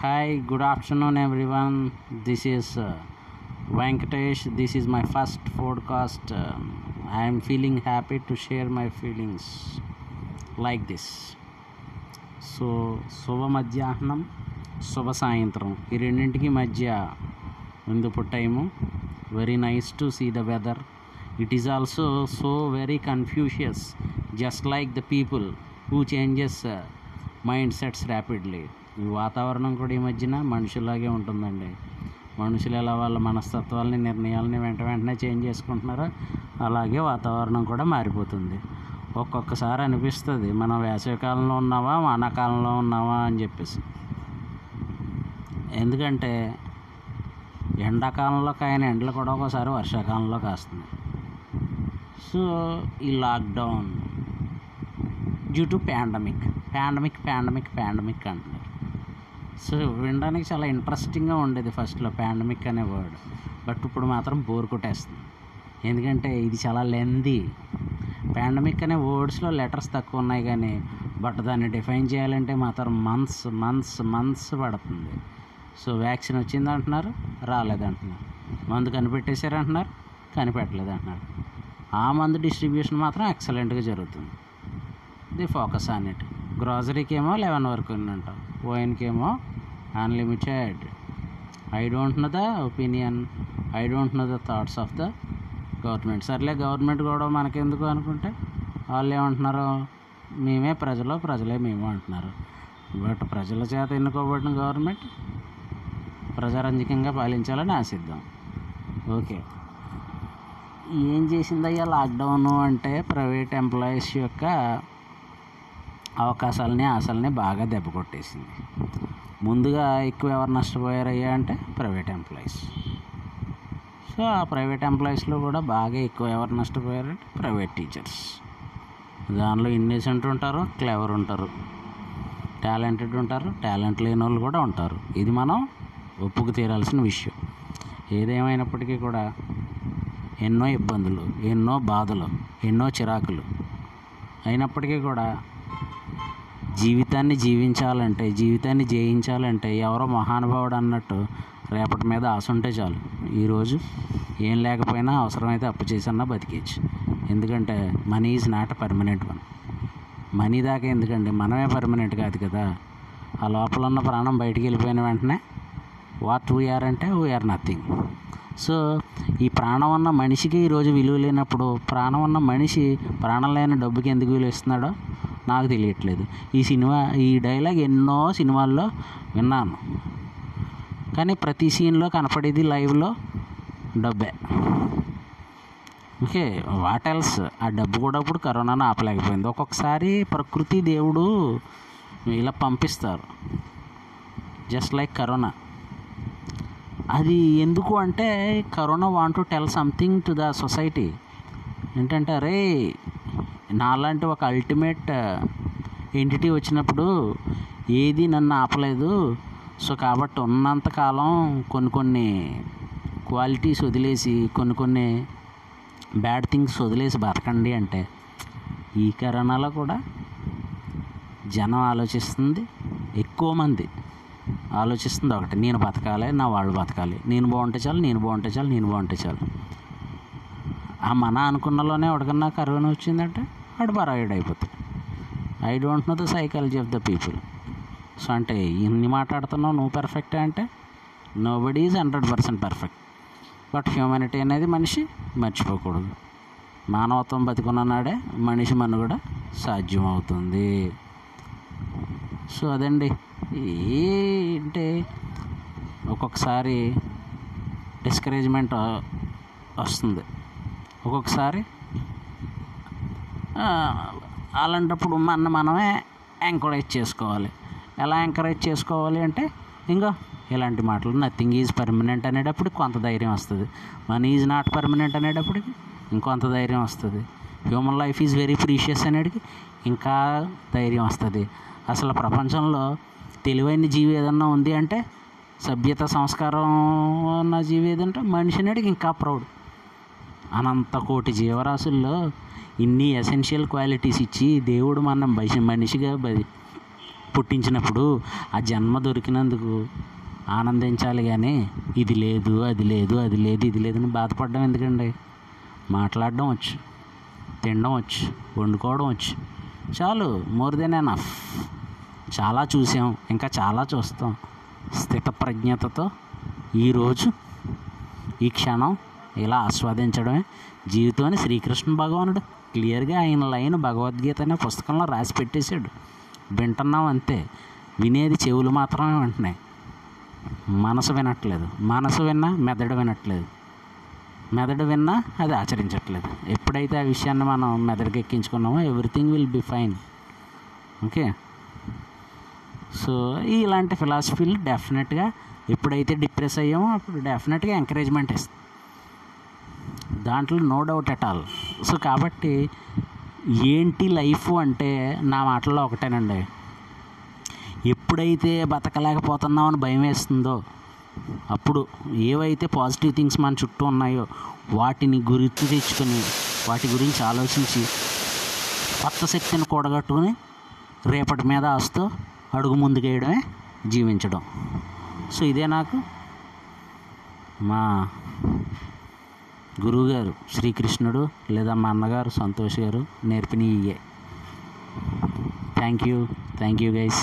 Hi, good afternoon, everyone. This is uh, Venkatesh. This is my first podcast. Um, I am feeling happy to share my feelings like this. So శుభ మధ్యాహ్నం శుభ సాయంత్రం ఈ రెండింటికి మధ్య ఎందుపు time very nice to see the weather it is also so very confusing just like the people who changes mind sets rapidly ఈ వాతావరణం కూడా ఈ మధ్యన మనుషులాగే ఉంటుందండి. మనుషులు ఎలా వాళ్ళ మనస్తత్వాలని నిర్ణయాలని వెంట వెంటనే చేంజ్ చేసుకుంటున్నారో అలాగే వాతావరణం కూడా మారిపోతుంది. ఒక్కొక్కసారి అనిపిస్తుంది మనం వేసవికాలంలో ఉన్నావా వానాకాలంలో ఉన్నావా అని చెప్పేసి. ఎందుకంటే ఎండాకాలంలో కాయని ఎండలు కూడా ఒకసారి వర్షాకాలంలో కాస్తుంది సో ఈ lockdown due to pandemic pandemic pandemic pandemic అంటున్నారు సో వినడానికి చాలా ఇంట్రెస్టింగ్గా ఉండేది ఫస్ట్లో పాండమిక్ అనే వర్డ్ బట్ ఇప్పుడు మాత్రం బోర్ కొట్టేస్తుంది. ఎందుకంటే ఇది చాలా లెందీ పాండమిక్ అనే వర్డ్స్లో లెటర్స్ తక్కువ ఉన్నాయి కానీ బట్ దాన్ని డిఫైన్ చేయాలంటే మాత్రం మంత్స్ మంత్స్ మంత్స్ పడుతుంది. సో వ్యాక్సిన్ వచ్చింది అంటున్నారు రాలేదంటున్నారు మందు కనిపెట్టేశారు అంటున్నారు కనిపెట్టలేదు అంటున్నారు. ఆ మందు డిస్ట్రిబ్యూషన్ మాత్రం ఎక్సలెంట్గా జరుగుతుంది. ది ఫోకస్ ఆన్ ఇట్ గ్రాసరీకి ఏమో లెవెన్ వరకు అంటాం ఓఎన్కి ఏమో unlimited I don't know the opinion I don't know the thoughts of the government సర్లే గవర్నమెంట్ కూడా మనకెందుకు అనుకుంటే వాళ్ళు ఏమంటున్నారు మేమే ప్రజలు ప్రజలే మేము అంటున్నారు. బట్ ప్రజల చేత ఎన్నుకోబడిన గవర్నమెంట్ ప్రజారంజకంగా పాలించాలని ఆశిద్దాం. ఓకే. ఏం చేసిందయ్యా లాక్డౌన్ అంటే ప్రైవేట్ ఎంప్లాయీస్ యొక్క అవకాశాలని ఆశల్ని బాగా దెబ్బ కొట్టేసింది. ముందుగా ఎక్కువ ఎవరు నష్టపోయారయ్యా అంటే ప్రైవేట్ ఎంప్లాయీస్. సో ఆ ప్రైవేట్ ఎంప్లాయీస్లో కూడా బాగా ఎక్కువ ఎవరు నష్టపోయారంటే ప్రైవేట్ టీచర్స్. దానిలో ఇన్నోసెంట్ ఉంటారు క్లెవర్ ఉంటారు టాలెంటెడ్ ఉంటారు టాలెంట్ లేని వాళ్ళు కూడా ఉంటారు. ఇది మనం ఒప్పుకు తీరాల్సిన విషయం. ఏదేమైనప్పటికీ కూడా ఎన్నో ఇబ్బందులు ఎన్నో బాధలు ఎన్నో చిరాకులు అయినప్పటికీ కూడా జీవితాన్ని జీవించాలంటే జీవితాన్ని జయించాలంటే ఎవరో మహానుభావుడు అన్నట్టు రేపటి మీద ఆశ ఉంటే చాలు. ఈరోజు ఏం లేకపోయినా అవసరమైతే అప్పు చేసన్నా బతికేయచ్చు. ఎందుకంటే money is not permanent one. Money దాకా ఎందుకండి? మనమే పర్మనెంట్ కాదు కదా. ఆ లోపల ఉన్న ప్రాణం బయటికి వెళ్ళిపోయిన వెంటనే వాట్ వీఆర్ అంటే వీఆర్ నథింగ్. సో ఈ ప్రాణం ఉన్న మనిషికి ఈరోజు విలువ లేనప్పుడు ప్రాణం ఉన్న మనిషి ప్రాణం లేని డబ్బుకి ఎందుకు విలువ ఇస్తున్నాడో నాకు తెలియట్లేదు. ఈ సినిమా ఈ డైలాగ్ ఎన్నో సినిమాల్లో విన్నాను. కానీ ప్రతి సీన్లో కనపడేది లైవ్లో డబ్బే. ఓకే వాట్ ఎల్స్ ఆ డబ్బు కూడా ఇప్పుడు కరోనాను ఆపలేకపోయింది. ఒక్కొక్కసారి ప్రకృతి దేవుడు ఇలా పంపిస్తారు. జస్ట్ లైక్ కరోనా అది ఎందుకు అంటే corona want to tell something to the society ఏంటంటే అరే నాలాంటి ఒక అల్టిమేట్ ఎంటిటీ వచ్చినప్పుడు ఏది నన్ను ఆపలేదు. సో కాబట్టి ఉన్నంతకాలం కొన్ని కొన్ని క్వాలిటీస్ వదిలేసి కొన్ని కొన్ని బ్యాడ్ థింగ్స్ వదిలేసి బతకండి అంటే ఈ కరోనాలో కూడా జనం ఆలోచిస్తుంది. ఎక్కువ మంది ఆలోచిస్తుంది ఒకటి నేను బతకాలి నా వాళ్ళు బతకాలి. నేను బాగుంటే చాలు నేను బాగుంటే చాలు నేను బాగుంటే చాలు. ఆ మన అనుకున్నలోనే ఉడకన్నా కరోనా వచ్చిందంటే? వాడు పరాయుడు అయిపోతాడు I don't know the psychology of the people so అంటే ఇన్ని మాట్లాడుతున్నావు నువ్వు పర్ఫెక్టే అంటే nobody is hundred percent perfect but humanity అనేది మనిషి మర్చిపోకూడదు. మానవత్వం బతికున్న నాడే మనిషి మనుగడ సాధ్యం అవుతుంది సో అదండి ఏంటి ఒక్కొక్కసారి డిస్కరేజ్మెంట్ వస్తుంది. ఒక్కొక్కసారి అలాంటప్పుడు మన మనమే ఎంకరేజ్ చేసుకోవాలి. ఎలా ఎంకరేజ్ చేసుకోవాలి అంటే ఇంకా ఇలాంటి మాటలు నథింగ్ ఈజ్ పర్మనెంట్ అనేటప్పుడు కొంత ధైర్యం వస్తుంది. మనీ ఈజ్ నాట్ పర్మనెంట్ అనేటప్పటికి ఇంకొంత ధైర్యం వస్తుంది. Human life is very precious అనేటికి ఇంకా ధైర్యం వస్తుంది. అసలు ప్రపంచంలో తెలివైన జీవి ఏదన్నా ఉంది అంటే సభ్యత సంస్కారం ఉన్న జీవి ఏదంటే మనిషి అనేటికి ఇంకా ప్రౌడ్ అనంత కోటి జీవరాశుల్లో ఇన్ని ఎసెన్షియల్ క్వాలిటీస్ ఇచ్చి దేవుడు మనం మనిషిగా పుట్టించినప్పుడు ఆ జన్మ దొరికినందుకు ఆనందించాలి కానీ ఇది లేదు అది లేదు అది లేదు ఇది లేదని బాధపడడం ఎందుకండి? మాట్లాడడం వచ్చు తినడం వచ్చు వండుకోవడం వచ్చు. చాలు మోర్ దెన్ ఎనఫ్ చాలా చూసాం ఇంకా చాలా చూస్తాం. స్థితప్రజ్ఞతతో ఈరోజు ఈ క్షణం ఇలా ఆస్వాదించడమే జీవితం అని శ్రీకృష్ణ భగవానుడు క్లియర్గా ఆయన లైన్ భగవద్గీత అనే పుస్తకంలో రాసి పెట్టేశాడు. వింటున్నాం అంతే. వినేది చెవులు మాత్రమే వింటున్నాయి మనసు వినట్లేదు. మనసు విన్నా మెదడు వినట్లేదు. మెదడు విన్నా అది ఆచరించట్లేదు. ఎప్పుడైతే ఆ విషయాన్ని మనం మెదడుకి ఎక్కించుకున్నామో everything will be fine. Okay? So ఇలాంటి ఫిలాసఫీలు డెఫినెట్గా ఎప్పుడైతే డిప్రెస్ అయ్యామో అప్పుడు డెఫినెట్గా ఎంకరేజ్మెంట్ ఇస్తుంది దాంట్లో no doubt at all so కాబట్టి ఏంటి లైఫ్ అంటే నా మాటల్లో ఒకటేనండి. ఎప్పుడైతే బతకలేకపోతున్నామని భయం వేస్తుందో అప్పుడు ఏవైతే పాజిటివ్ థింగ్స్ మన చుట్టూ ఉన్నాయో వాటిని గుర్తు తెచ్చుకొని వాటి గురించి ఆలోచించి కొత్త శక్తిని కూడగట్టుకుని రేపటి మీద ఆస్తూ అడుగు ముందుకేయడమే జీవించడం. సో ఇదే నాకు మా గురువుగారు శ్రీకృష్ణుడు లేదా మా అన్నగారు సంతోష్ గారు నేర్పిన ఇయ్యే thank you thank you guys